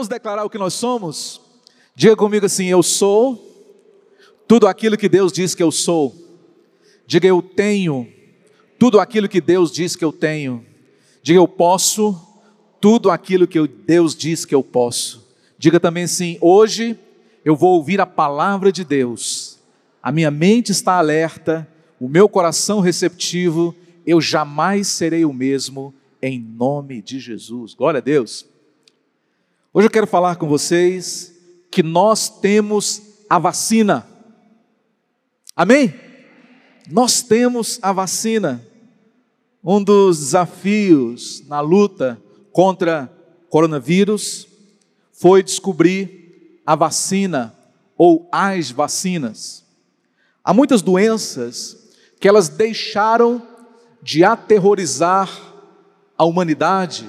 Vamos declarar o que nós somos? Diga comigo assim: Eu sou tudo aquilo que Deus diz que eu sou. Diga eu tenho tudo aquilo que Deus diz que eu tenho. Diga eu posso tudo aquilo que Deus diz que eu posso. Diga também assim: hoje eu vou ouvir a palavra de Deus. A minha mente está alerta, o meu coração receptivo, eu jamais serei o mesmo em nome de Jesus. Glória a Deus. Hoje eu quero falar com vocês que nós temos a vacina. Amém? Nós temos a vacina. Um dos desafios na luta contra coronavírus foi descobrir a vacina ou as vacinas. Há muitas doenças que elas deixaram de aterrorizar a humanidade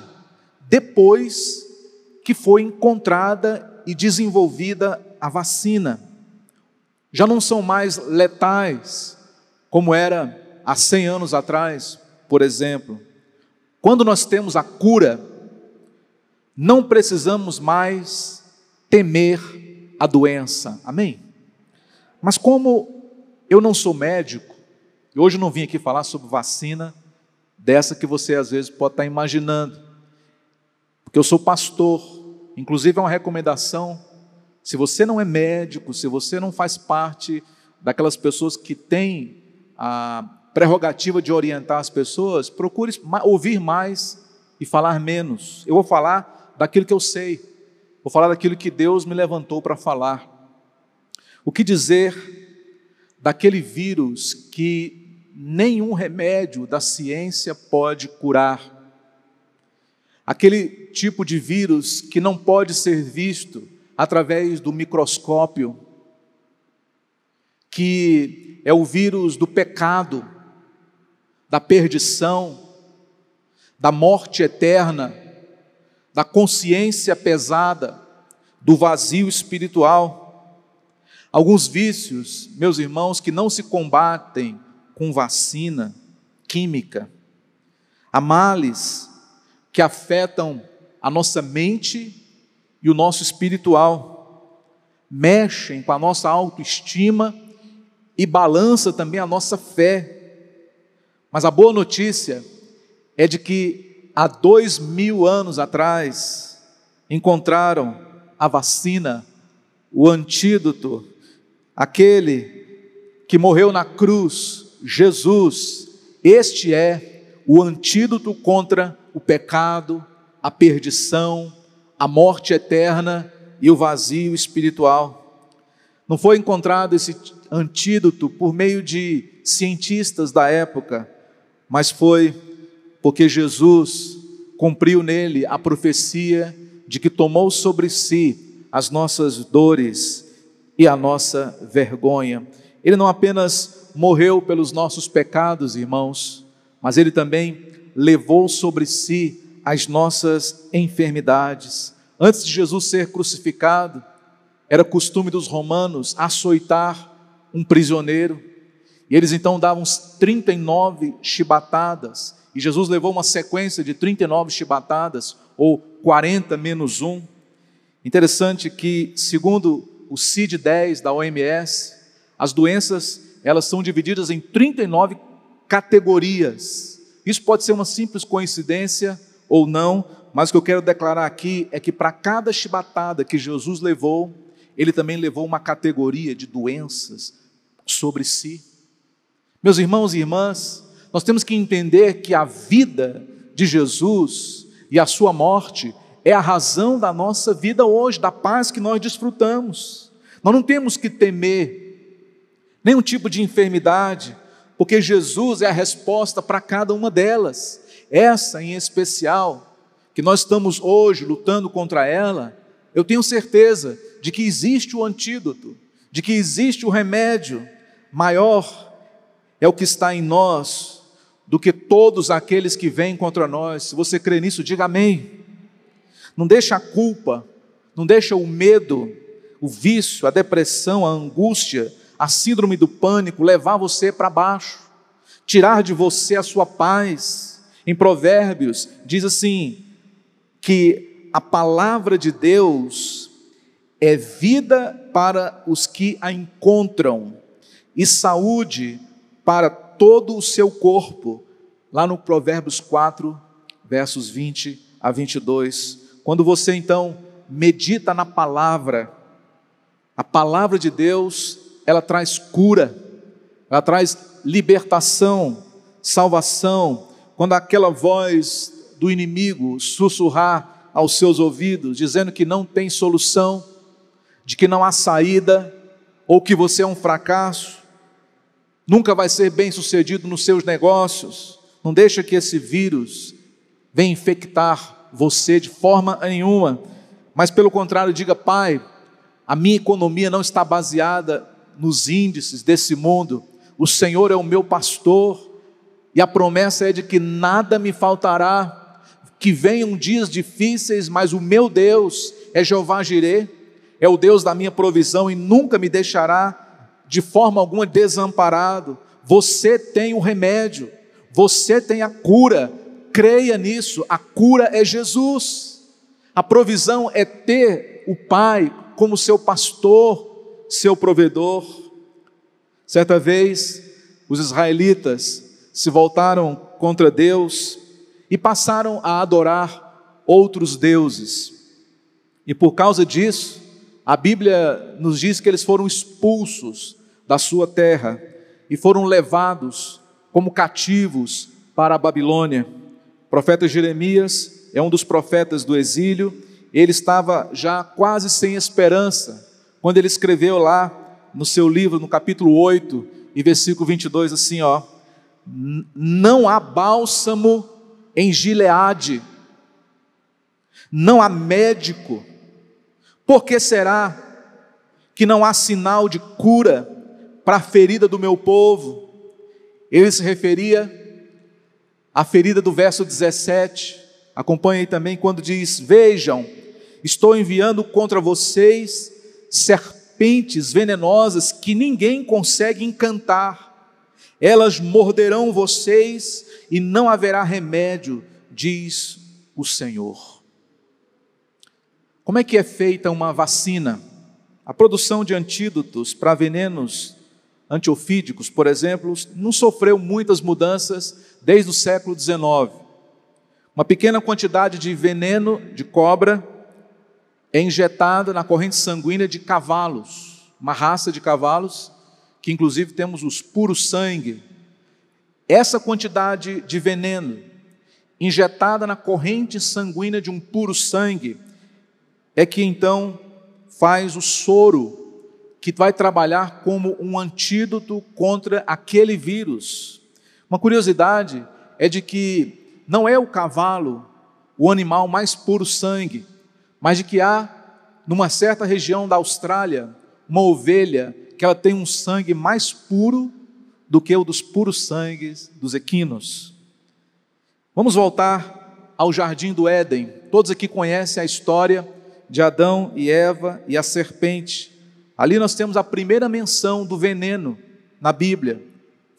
depois que foi encontrada e desenvolvida a vacina. Já não são mais letais, como era há 100 anos atrás, por exemplo. Quando nós temos a cura, não precisamos mais temer a doença. Amém? Mas como eu não sou médico, e hoje não vim aqui falar sobre vacina, dessa que você às vezes pode estar imaginando, porque eu sou pastor, inclusive é uma recomendação. Se você não é médico, se você não faz parte daquelas pessoas que têm a prerrogativa de orientar as pessoas, procure ouvir mais e falar menos. Eu vou falar daquilo que eu sei, vou falar daquilo que Deus me levantou para falar. O que dizer daquele vírus que nenhum remédio da ciência pode curar? Aquele tipo de vírus que não pode ser visto através do microscópio, que é o vírus do pecado, da perdição, da morte eterna, da consciência pesada, do vazio espiritual. Alguns vícios, meus irmãos, que não se combatem com vacina química. Há males que afetam a nossa mente e o nosso espiritual, mexem com a nossa autoestima e balança também a nossa fé. Mas a boa notícia é de que há dois mil anos atrás encontraram a vacina, o antídoto, aquele que morreu na cruz, Jesus. Este é o antídoto contra o pecado, a perdição, a morte eterna e o vazio espiritual. Não foi encontrado esse antídoto por meio de cientistas da época, mas foi porque Jesus cumpriu nele a profecia de que tomou sobre si as nossas dores e a nossa vergonha. Ele não apenas morreu pelos nossos pecados, irmãos, mas ele também levou sobre si as nossas enfermidades. Antes de Jesus ser crucificado, era costume dos romanos açoitar um prisioneiro, e eles então davam 39 chibatadas, e Jesus levou uma sequência de 39 chibatadas, ou 40 menos um. Interessante que, segundo o CID-10 da OMS, as doenças elas são divididas em 39 categorias. Isso pode ser uma simples coincidência ou não, mas o que eu quero declarar aqui é que para cada chibatada que Jesus levou, ele também levou uma categoria de doenças sobre si. Meus irmãos e irmãs, nós temos que entender que a vida de Jesus e a sua morte é a razão da nossa vida hoje, da paz que nós desfrutamos. Nós não temos que temer nenhum tipo de enfermidade, porque Jesus é a resposta para cada uma delas. Essa em especial, que nós estamos hoje lutando contra ela, eu tenho certeza de que existe o antídoto, de que existe o remédio maior, é o que está em nós, do que todos aqueles que vêm contra nós. Se você crê nisso, diga amém. Não deixa a culpa, não deixa o medo, o vício, a depressão, a angústia, a síndrome do pânico levar você para baixo, tirar de você a sua paz. Em Provérbios diz assim: que a palavra de Deus é vida para os que a encontram e saúde para todo o seu corpo. Lá no Provérbios 4, versos 20 a 22. Quando você então medita na palavra, a palavra de Deus, ela traz cura, ela traz libertação, salvação. Quando aquela voz do inimigo sussurrar aos seus ouvidos, dizendo que não tem solução, de que não há saída, ou que você é um fracasso, nunca vai ser bem sucedido nos seus negócios. Não deixa que esse vírus venha infectar você de forma nenhuma, mas pelo contrário, diga, Pai, a minha economia não está baseada nos índices desse mundo, o Senhor é o meu pastor, e a promessa é de que nada me faltará, que venham dias difíceis, mas o meu Deus é Jeová Jireh, é o Deus da minha provisão e nunca me deixará de forma alguma desamparado. Você tem o remédio, você tem a cura, creia nisso, a cura é Jesus. A provisão é ter o Pai como seu pastor, seu provedor. Certa vez, os israelitas se voltaram contra Deus e passaram a adorar outros deuses. E por causa disso, a Bíblia nos diz que eles foram expulsos da sua terra e foram levados como cativos para a Babilônia. O profeta Jeremias é um dos profetas do exílio, ele estava já quase sem esperança quando ele escreveu lá no seu livro, no capítulo 8 e versículo 22, assim: ó, não há bálsamo em Gileade, não há médico, por que será que não há sinal de cura para a ferida do meu povo. Ele se referia à ferida do verso 17. Acompanhe também quando diz: Vejam, estou enviando contra vocês serpentes venenosas que ninguém consegue encantar. Elas morderão vocês e não haverá remédio, diz o Senhor. Como é que é feita uma vacina? A produção de antídotos para venenos antiofídicos, por exemplo, não sofreu muitas mudanças desde o século XIX. Uma pequena quantidade de veneno de cobra é injetada na corrente sanguínea de cavalos, uma raça de cavalos, que inclusive temos os puros sangue. Essa quantidade de veneno injetada na corrente sanguínea de um puro sangue é que então faz o soro que vai trabalhar como um antídoto contra aquele vírus. Uma curiosidade é de que não é o cavalo o animal mais puro sangue, mas de que há, numa certa região da Austrália, uma ovelha que ela tem um sangue mais puro do que o dos puros sangues dos equinos. Vamos voltar ao jardim do Éden. Todos aqui conhecem a história de Adão e Eva e a serpente. Ali nós temos a primeira menção do veneno na Bíblia.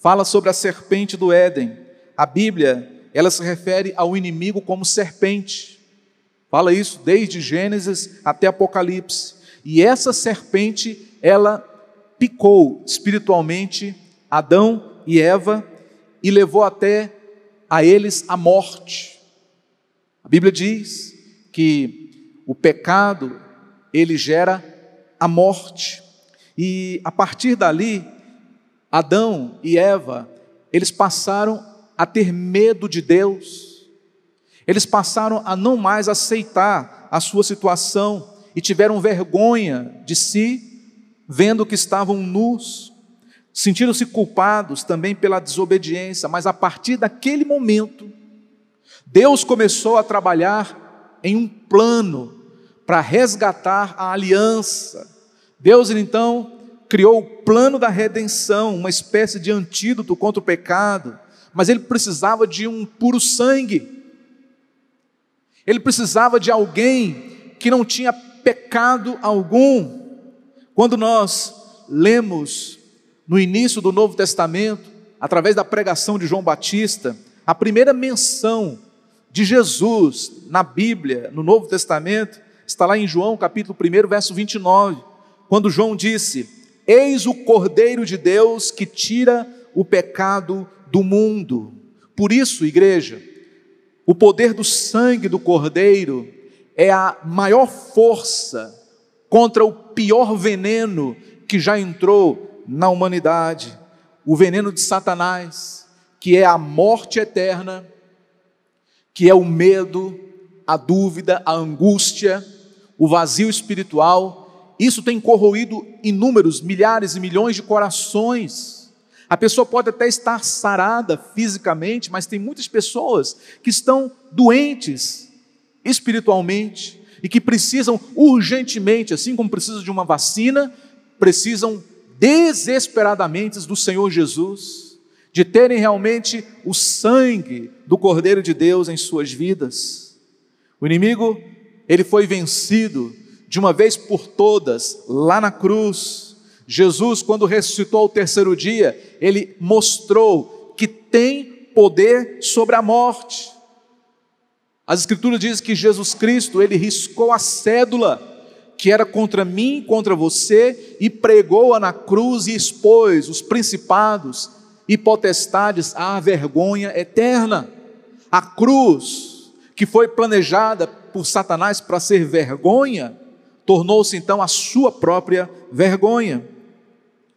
Fala sobre a serpente do Éden. A Bíblia, ela se refere ao inimigo como serpente. Fala isso desde Gênesis até Apocalipse. E essa serpente, ela picou espiritualmente Adão e Eva e levou até a eles a morte. A Bíblia diz que o pecado ele gera a morte. E a partir dali, Adão e Eva, eles passaram a ter medo de Deus, eles passaram a não mais aceitar a sua situação e tiveram vergonha de si, vendo que estavam nus, sentiram-se culpados também pela desobediência, mas a partir daquele momento, Deus começou a trabalhar em um plano para resgatar a aliança, Deus então criou o plano da redenção, uma espécie de antídoto contra o pecado, mas ele precisava de um puro sangue. Ele precisava de alguém que não tinha pecado algum. Quando nós lemos no início do Novo Testamento, através da pregação de João Batista, a primeira menção de Jesus na Bíblia, no Novo Testamento, está lá em João capítulo 1, verso 29, quando João disse: Eis o Cordeiro de Deus que tira o pecado do mundo. Por isso, igreja, o poder do sangue do Cordeiro é a maior força contra o pior veneno que já entrou na humanidade o veneno de Satanás, que é a morte eterna, que é o medo, a dúvida, a angústia, o vazio espiritual. Isso tem corroído inúmeros, milhares e milhões de corações. A pessoa pode até estar sarada fisicamente, mas tem muitas pessoas que estão doentes espiritualmente e que precisam urgentemente, assim como precisam de uma vacina, precisam desesperadamente do Senhor Jesus, de terem realmente o sangue do Cordeiro de Deus em suas vidas. O inimigo, ele foi vencido de uma vez por todas lá na cruz. Jesus, quando ressuscitou ao terceiro dia, ele mostrou que tem poder sobre a morte. As escrituras dizem que Jesus Cristo, ele riscou a cédula que era contra mim, contra você, e pregou-a na cruz e expôs os principados e potestades à vergonha eterna. A cruz, que foi planejada por Satanás para ser vergonha, tornou-se então a sua própria vergonha.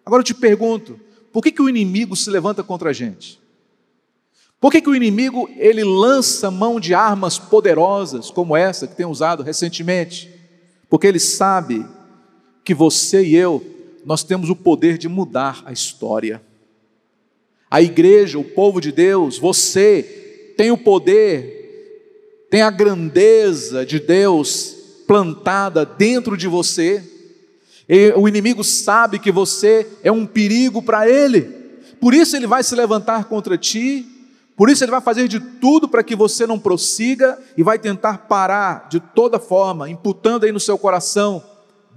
Agora eu te pergunto, por que, que o inimigo se levanta contra a gente? Por que, que o inimigo ele lança mão de armas poderosas como essa que tem usado recentemente? porque Ele sabe que você e eu, nós temos o poder de mudar a história. A igreja, o povo de Deus, você tem o poder, tem a grandeza de Deus plantada dentro de você. E o inimigo sabe que você é um perigo para ele, por isso ele vai se levantar contra ti, por isso ele vai fazer de tudo para que você não prossiga e vai tentar parar de toda forma, imputando aí no seu coração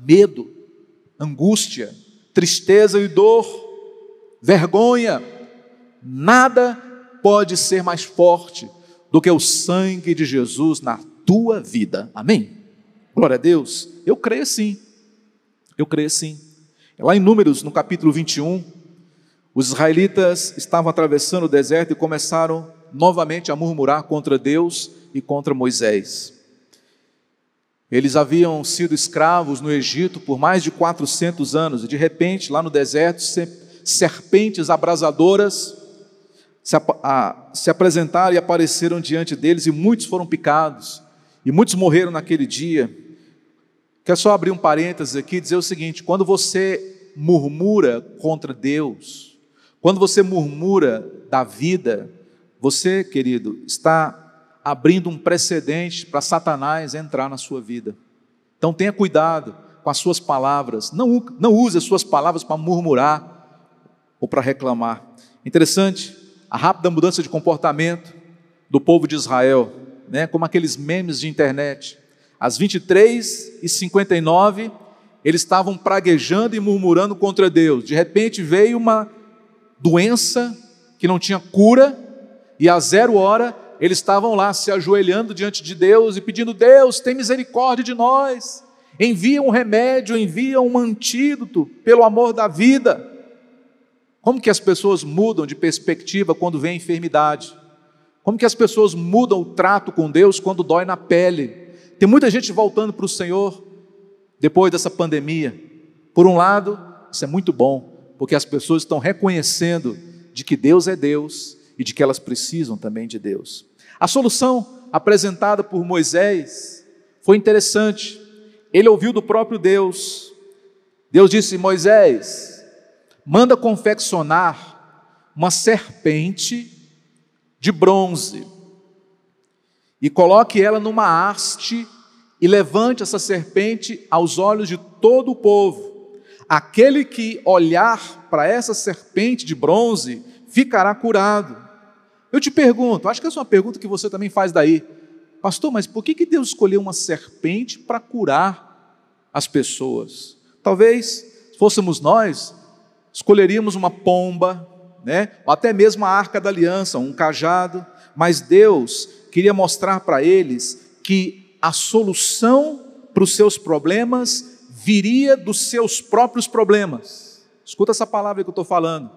medo, angústia, tristeza e dor, vergonha. Nada pode ser mais forte do que o sangue de Jesus na tua vida. Amém? Glória a Deus. Eu creio sim. Eu creio sim. Lá em Números, no capítulo 21, os israelitas estavam atravessando o deserto e começaram novamente a murmurar contra Deus e contra Moisés. Eles haviam sido escravos no Egito por mais de 400 anos e de repente, lá no deserto, serpentes abrasadoras se, a, se apresentaram e apareceram diante deles e muitos foram picados e muitos morreram naquele dia. Quero só abrir um parênteses aqui e dizer o seguinte: quando você murmura contra Deus, quando você murmura da vida, você, querido, está abrindo um precedente para Satanás entrar na sua vida. Então tenha cuidado com as suas palavras. Não, não use as suas palavras para murmurar ou para reclamar. Interessante a rápida mudança de comportamento do povo de Israel, né? como aqueles memes de internet. Às 23 e 59 eles estavam praguejando e murmurando contra Deus. De repente veio uma doença que não tinha cura, e a zero hora eles estavam lá se ajoelhando diante de Deus e pedindo: Deus, tem misericórdia de nós, envia um remédio, envia um antídoto pelo amor da vida. Como que as pessoas mudam de perspectiva quando vem enfermidade? Como que as pessoas mudam o trato com Deus quando dói na pele? Tem muita gente voltando para o Senhor depois dessa pandemia. Por um lado, isso é muito bom, porque as pessoas estão reconhecendo de que Deus é Deus e de que elas precisam também de Deus. A solução apresentada por Moisés foi interessante. Ele ouviu do próprio Deus. Deus disse: Moisés, manda confeccionar uma serpente de bronze e coloque ela numa haste e levante essa serpente aos olhos de todo o povo Aquele que olhar para essa serpente de bronze ficará curado. Eu te pergunto, acho que essa é uma pergunta que você também faz daí. Pastor, mas por que, que Deus escolheu uma serpente para curar as pessoas? Talvez, se fôssemos nós, escolheríamos uma pomba, né? ou até mesmo a arca da aliança, um cajado, mas Deus queria mostrar para eles que a solução para os seus problemas viria dos seus próprios problemas. Escuta essa palavra que eu estou falando.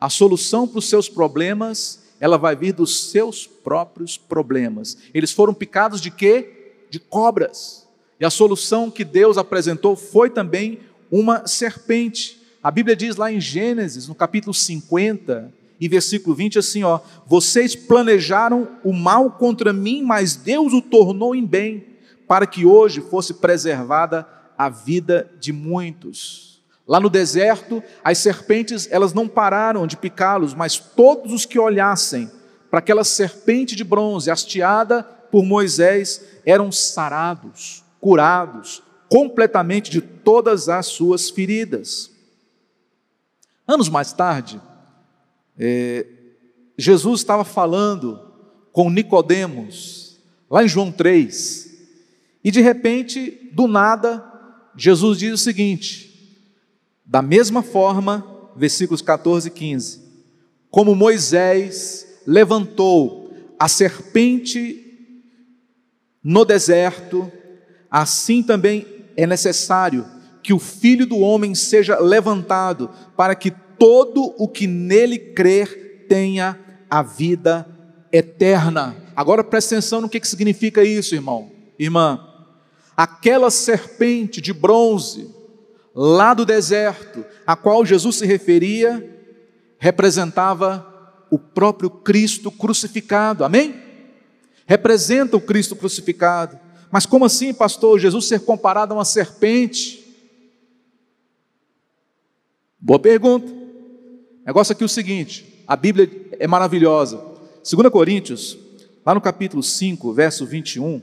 A solução para os seus problemas, ela vai vir dos seus próprios problemas. Eles foram picados de quê? De cobras. E a solução que Deus apresentou foi também uma serpente. A Bíblia diz lá em Gênesis, no capítulo 50, e versículo 20 assim, ó: Vocês planejaram o mal contra mim, mas Deus o tornou em bem, para que hoje fosse preservada a vida de muitos. Lá no deserto, as serpentes, elas não pararam de picá-los, mas todos os que olhassem para aquela serpente de bronze hasteada por Moisés eram sarados, curados completamente de todas as suas feridas. Anos mais tarde, é, Jesus estava falando com Nicodemos, lá em João 3, e de repente, do nada, Jesus diz o seguinte: da mesma forma, versículos 14 e 15, como Moisés levantou a serpente no deserto, assim também é necessário que o filho do homem seja levantado, para que todo o que nele crer tenha a vida eterna. Agora presta atenção no que, que significa isso, irmão, irmã. Aquela serpente de bronze, lá do deserto, a qual Jesus se referia, representava o próprio Cristo crucificado, amém? Representa o Cristo crucificado. Mas como assim, pastor, Jesus ser comparado a uma serpente? Boa pergunta. Negócio aqui é o seguinte: a Bíblia é maravilhosa. 2 Coríntios, lá no capítulo 5, verso 21,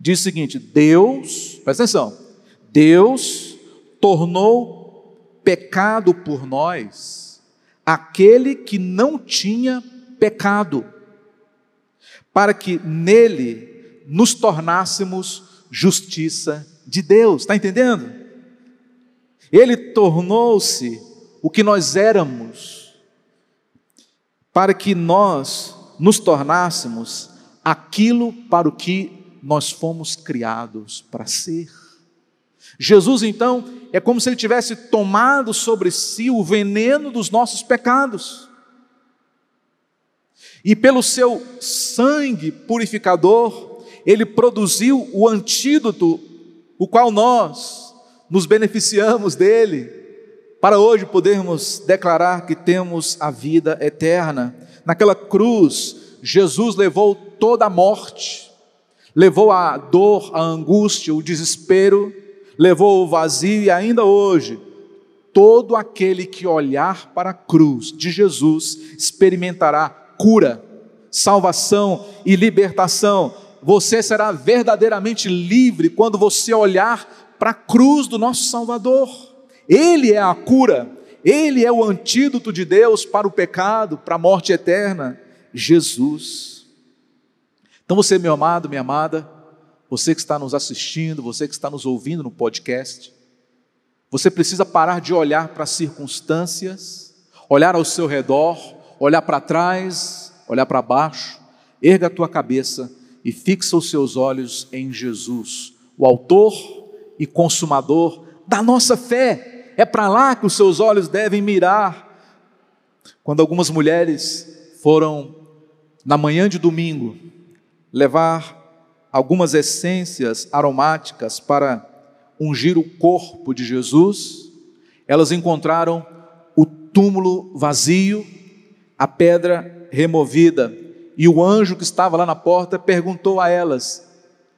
diz o seguinte: Deus, presta atenção, Deus tornou pecado por nós aquele que não tinha pecado, para que nele nos tornássemos justiça de Deus. Está entendendo? Ele tornou-se o que nós éramos, para que nós nos tornássemos aquilo para o que nós fomos criados para ser. Jesus, então, é como se ele tivesse tomado sobre si o veneno dos nossos pecados. E pelo seu sangue purificador, ele produziu o antídoto, o qual nós nos beneficiamos dele para hoje podermos declarar que temos a vida eterna. Naquela cruz, Jesus levou toda a morte, levou a dor, a angústia, o desespero, levou o vazio e ainda hoje, todo aquele que olhar para a cruz de Jesus experimentará cura, salvação e libertação. Você será verdadeiramente livre quando você olhar para a cruz do nosso Salvador. Ele é a cura, ele é o antídoto de Deus para o pecado, para a morte eterna. Jesus. Então você, meu amado, minha amada, você que está nos assistindo, você que está nos ouvindo no podcast, você precisa parar de olhar para as circunstâncias, olhar ao seu redor, olhar para trás, olhar para baixo, erga a tua cabeça e fixa os seus olhos em Jesus, o autor e consumador da nossa fé. É para lá que os seus olhos devem mirar. Quando algumas mulheres foram, na manhã de domingo, levar algumas essências aromáticas para ungir o corpo de Jesus, elas encontraram o túmulo vazio, a pedra removida, e o anjo que estava lá na porta perguntou a elas: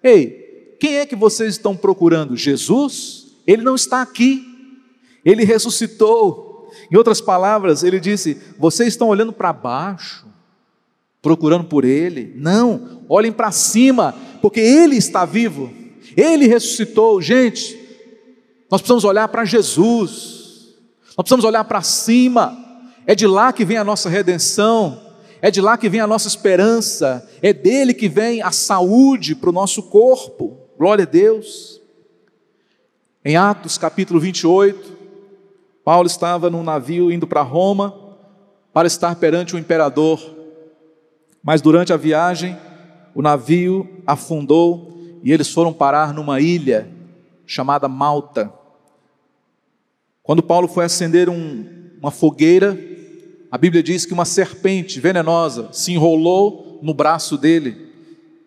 Ei, quem é que vocês estão procurando? Jesus? Ele não está aqui. Ele ressuscitou. Em outras palavras, ele disse: Vocês estão olhando para baixo, procurando por Ele. Não, olhem para cima, porque Ele está vivo. Ele ressuscitou. Gente, nós precisamos olhar para Jesus, nós precisamos olhar para cima. É de lá que vem a nossa redenção, é de lá que vem a nossa esperança, é dele que vem a saúde para o nosso corpo. Glória a Deus. Em Atos capítulo 28, Paulo estava num navio indo para Roma para estar perante o imperador Mas durante a viagem, o navio afundou e eles foram parar numa ilha chamada Malta. Quando Paulo foi acender um, uma fogueira, a Bíblia diz que uma serpente venenosa se enrolou no braço dele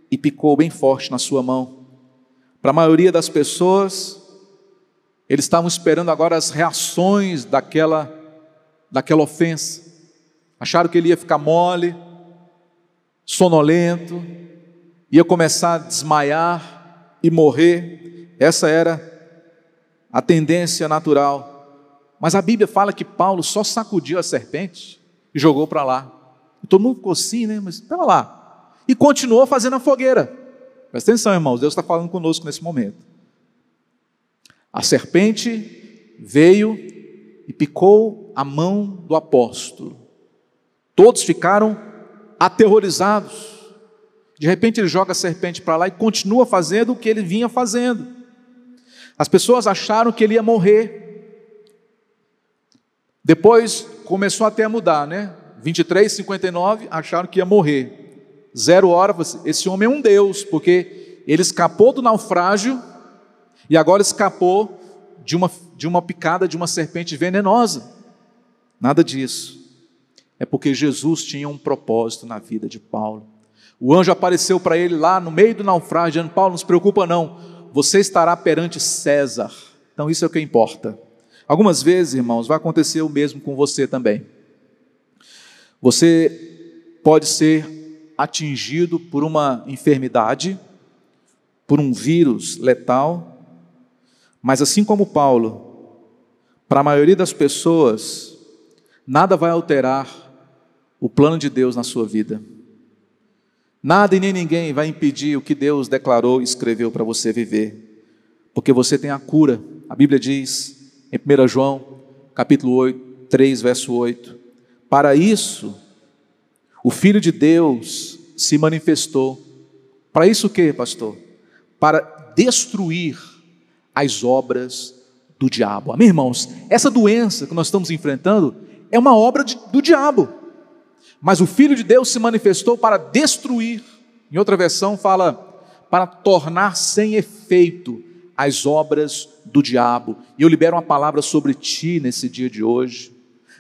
e picou bem forte na sua mão. Para a maioria das pessoas, eles estavam esperando agora as reações daquela, daquela ofensa. Acharam que ele ia ficar mole, sonolento, ia começar a desmaiar e morrer. Essa era a tendência natural. Mas a Bíblia fala que Paulo só sacudiu a serpente e jogou para lá. E todo mundo ficou assim, né? Mas espera lá. E continuou fazendo a fogueira. Presta atenção, irmãos, Deus está falando conosco nesse momento. A serpente veio e picou a mão do apóstolo. Todos ficaram aterrorizados. De repente ele joga a serpente para lá e continua fazendo o que ele vinha fazendo. As pessoas acharam que ele ia morrer. Depois começou até a mudar, né? 23, 59, acharam que ia morrer. Zero hora, esse homem é um Deus, porque ele escapou do naufrágio e agora escapou de uma, de uma picada de uma serpente venenosa. Nada disso. É porque Jesus tinha um propósito na vida de Paulo. O anjo apareceu para ele lá no meio do naufrágio, dizendo: Paulo, não se preocupa, não, você estará perante César. Então, isso é o que importa. Algumas vezes, irmãos, vai acontecer o mesmo com você também. Você pode ser atingido por uma enfermidade, por um vírus letal, mas assim como Paulo, para a maioria das pessoas, nada vai alterar o plano de Deus na sua vida. Nada e nem ninguém vai impedir o que Deus declarou e escreveu para você viver, porque você tem a cura. A Bíblia diz em 1 João, capítulo 8, 3, verso 8. Para isso, o Filho de Deus se manifestou. Para isso o que, pastor? Para destruir as obras do diabo. Amém, irmãos? Essa doença que nós estamos enfrentando é uma obra de, do diabo. Mas o Filho de Deus se manifestou para destruir. Em outra versão fala para tornar sem efeito as obras do diabo. E eu libero uma palavra sobre ti nesse dia de hoje,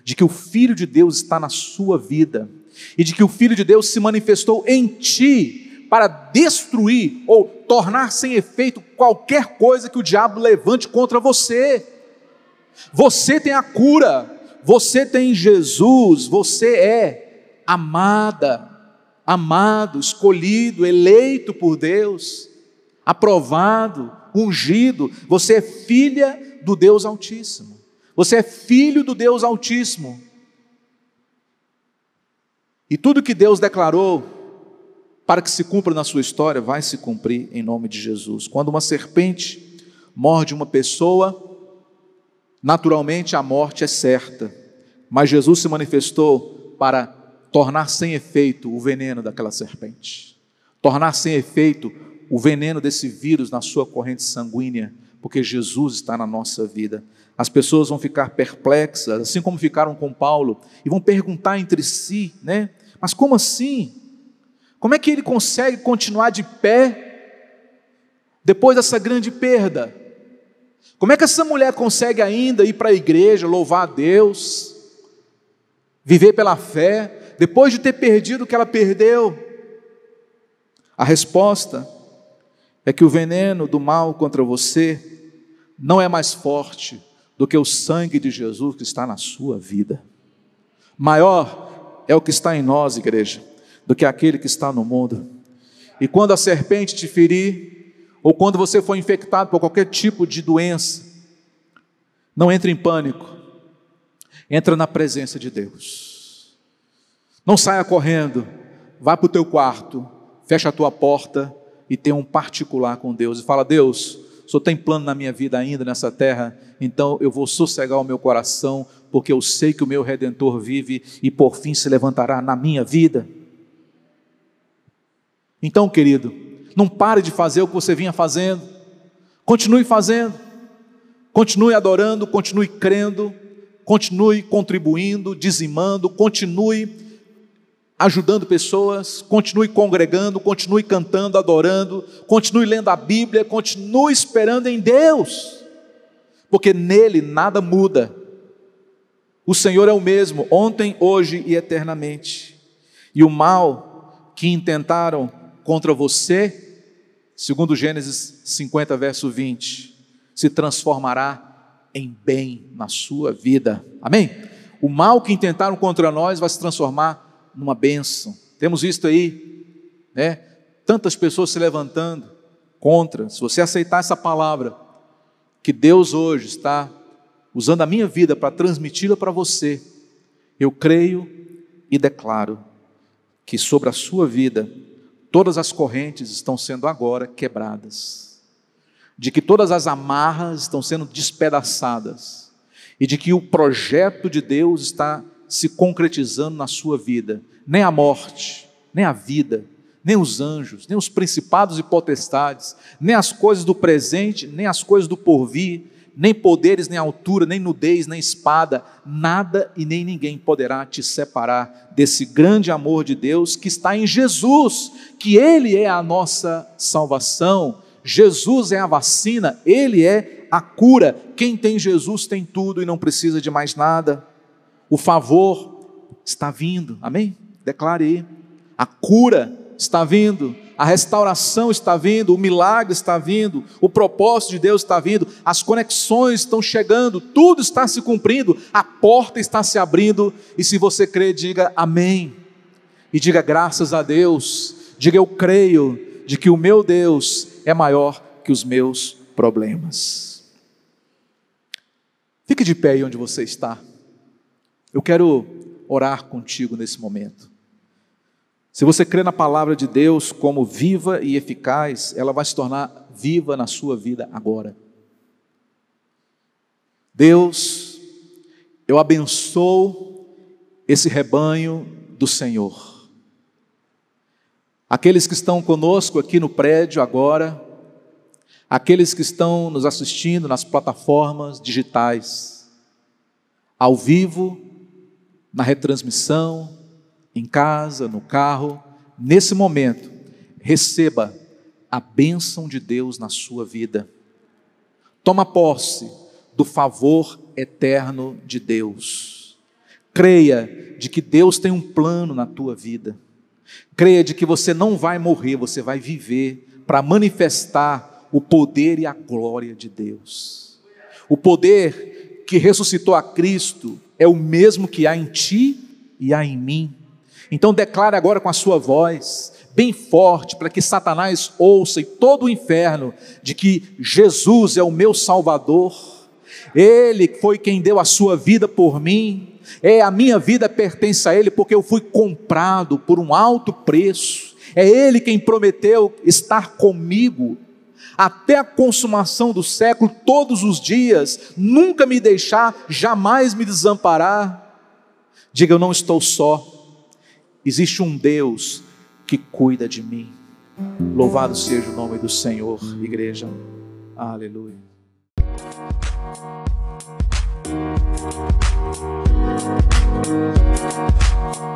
de que o Filho de Deus está na sua vida e de que o Filho de Deus se manifestou em ti para destruir ou tornar sem efeito qualquer coisa que o diabo levante contra você. Você tem a cura, você tem Jesus, você é amada, amado, escolhido, eleito por Deus, aprovado, ungido, você é filha do Deus Altíssimo. Você é filho do Deus Altíssimo. E tudo que Deus declarou para que se cumpra na sua história vai se cumprir em nome de Jesus. Quando uma serpente morde uma pessoa, naturalmente a morte é certa, mas Jesus se manifestou para tornar sem efeito o veneno daquela serpente, tornar sem efeito o veneno desse vírus na sua corrente sanguínea, porque Jesus está na nossa vida. As pessoas vão ficar perplexas, assim como ficaram com Paulo, e vão perguntar entre si, né? Mas como assim? Como é que ele consegue continuar de pé depois dessa grande perda? Como é que essa mulher consegue ainda ir para a igreja, louvar a Deus, viver pela fé, depois de ter perdido o que ela perdeu? A resposta é que o veneno do mal contra você não é mais forte do que o sangue de Jesus que está na sua vida. Maior é o que está em nós, igreja, do que aquele que está no mundo. E quando a serpente te ferir, ou quando você for infectado por qualquer tipo de doença, não entre em pânico, entra na presença de Deus. Não saia correndo, vá para o teu quarto, fecha a tua porta e tem um particular com Deus e fala: Deus, o Senhor tem plano na minha vida ainda nessa terra, então eu vou sossegar o meu coração, porque eu sei que o meu redentor vive e por fim se levantará na minha vida. Então, querido, não pare de fazer o que você vinha fazendo, continue fazendo, continue adorando, continue crendo, continue contribuindo, dizimando, continue ajudando pessoas, continue congregando, continue cantando, adorando, continue lendo a Bíblia, continue esperando em Deus, porque nele nada muda. O Senhor é o mesmo, ontem, hoje e eternamente. E o mal que intentaram contra você, segundo Gênesis 50, verso 20, se transformará em bem na sua vida. Amém? O mal que intentaram contra nós vai se transformar numa bênção. Temos visto aí, né? Tantas pessoas se levantando contra. Se você aceitar essa palavra, que Deus hoje está usando a minha vida para transmiti-la para você, eu creio e declaro que sobre a sua vida todas as correntes estão sendo agora quebradas, de que todas as amarras estão sendo despedaçadas e de que o projeto de Deus está se concretizando na sua vida. Nem a morte, nem a vida, nem os anjos, nem os principados e potestades, nem as coisas do presente, nem as coisas do porvir, nem poderes, nem altura, nem nudez, nem espada, nada e nem ninguém poderá te separar desse grande amor de Deus que está em Jesus, que Ele é a nossa salvação, Jesus é a vacina, Ele é a cura. Quem tem Jesus tem tudo e não precisa de mais nada. O favor está vindo, amém? Declare aí. A cura está vindo, a restauração está vindo, o milagre está vindo, o propósito de Deus está vindo, as conexões estão chegando, tudo está se cumprindo, a porta está se abrindo, e se você crê, diga amém, e diga graças a Deus, diga eu creio de que o meu Deus é maior que os meus problemas. Fique de pé aí onde você está, eu quero orar contigo nesse momento. Se você crê na palavra de Deus como viva e eficaz, ela vai se tornar viva na sua vida agora. Deus, eu abençoo esse rebanho do Senhor. Aqueles que estão conosco aqui no prédio agora, aqueles que estão nos assistindo nas plataformas digitais, ao vivo, na retransmissão, em casa, no carro, nesse momento, receba a bênção de Deus na sua vida. Toma posse do favor eterno de Deus. Creia de que Deus tem um plano na tua vida. Creia de que você não vai morrer, você vai viver para manifestar o poder e a glória de Deus. O poder que ressuscitou a Cristo é o mesmo que há em ti e há em mim. Então declare agora com a sua voz, bem forte, para que Satanás ouça e todo o inferno, de que Jesus é o meu Salvador, Ele foi quem deu a sua vida por mim, é a minha vida pertence a Ele, porque eu fui comprado por um alto preço, é Ele quem prometeu estar comigo até a consumação do século, todos os dias, nunca me deixar, jamais me desamparar. Diga, eu não estou só, Existe um Deus que cuida de mim. Louvado seja o nome do Senhor, igreja. Aleluia. Música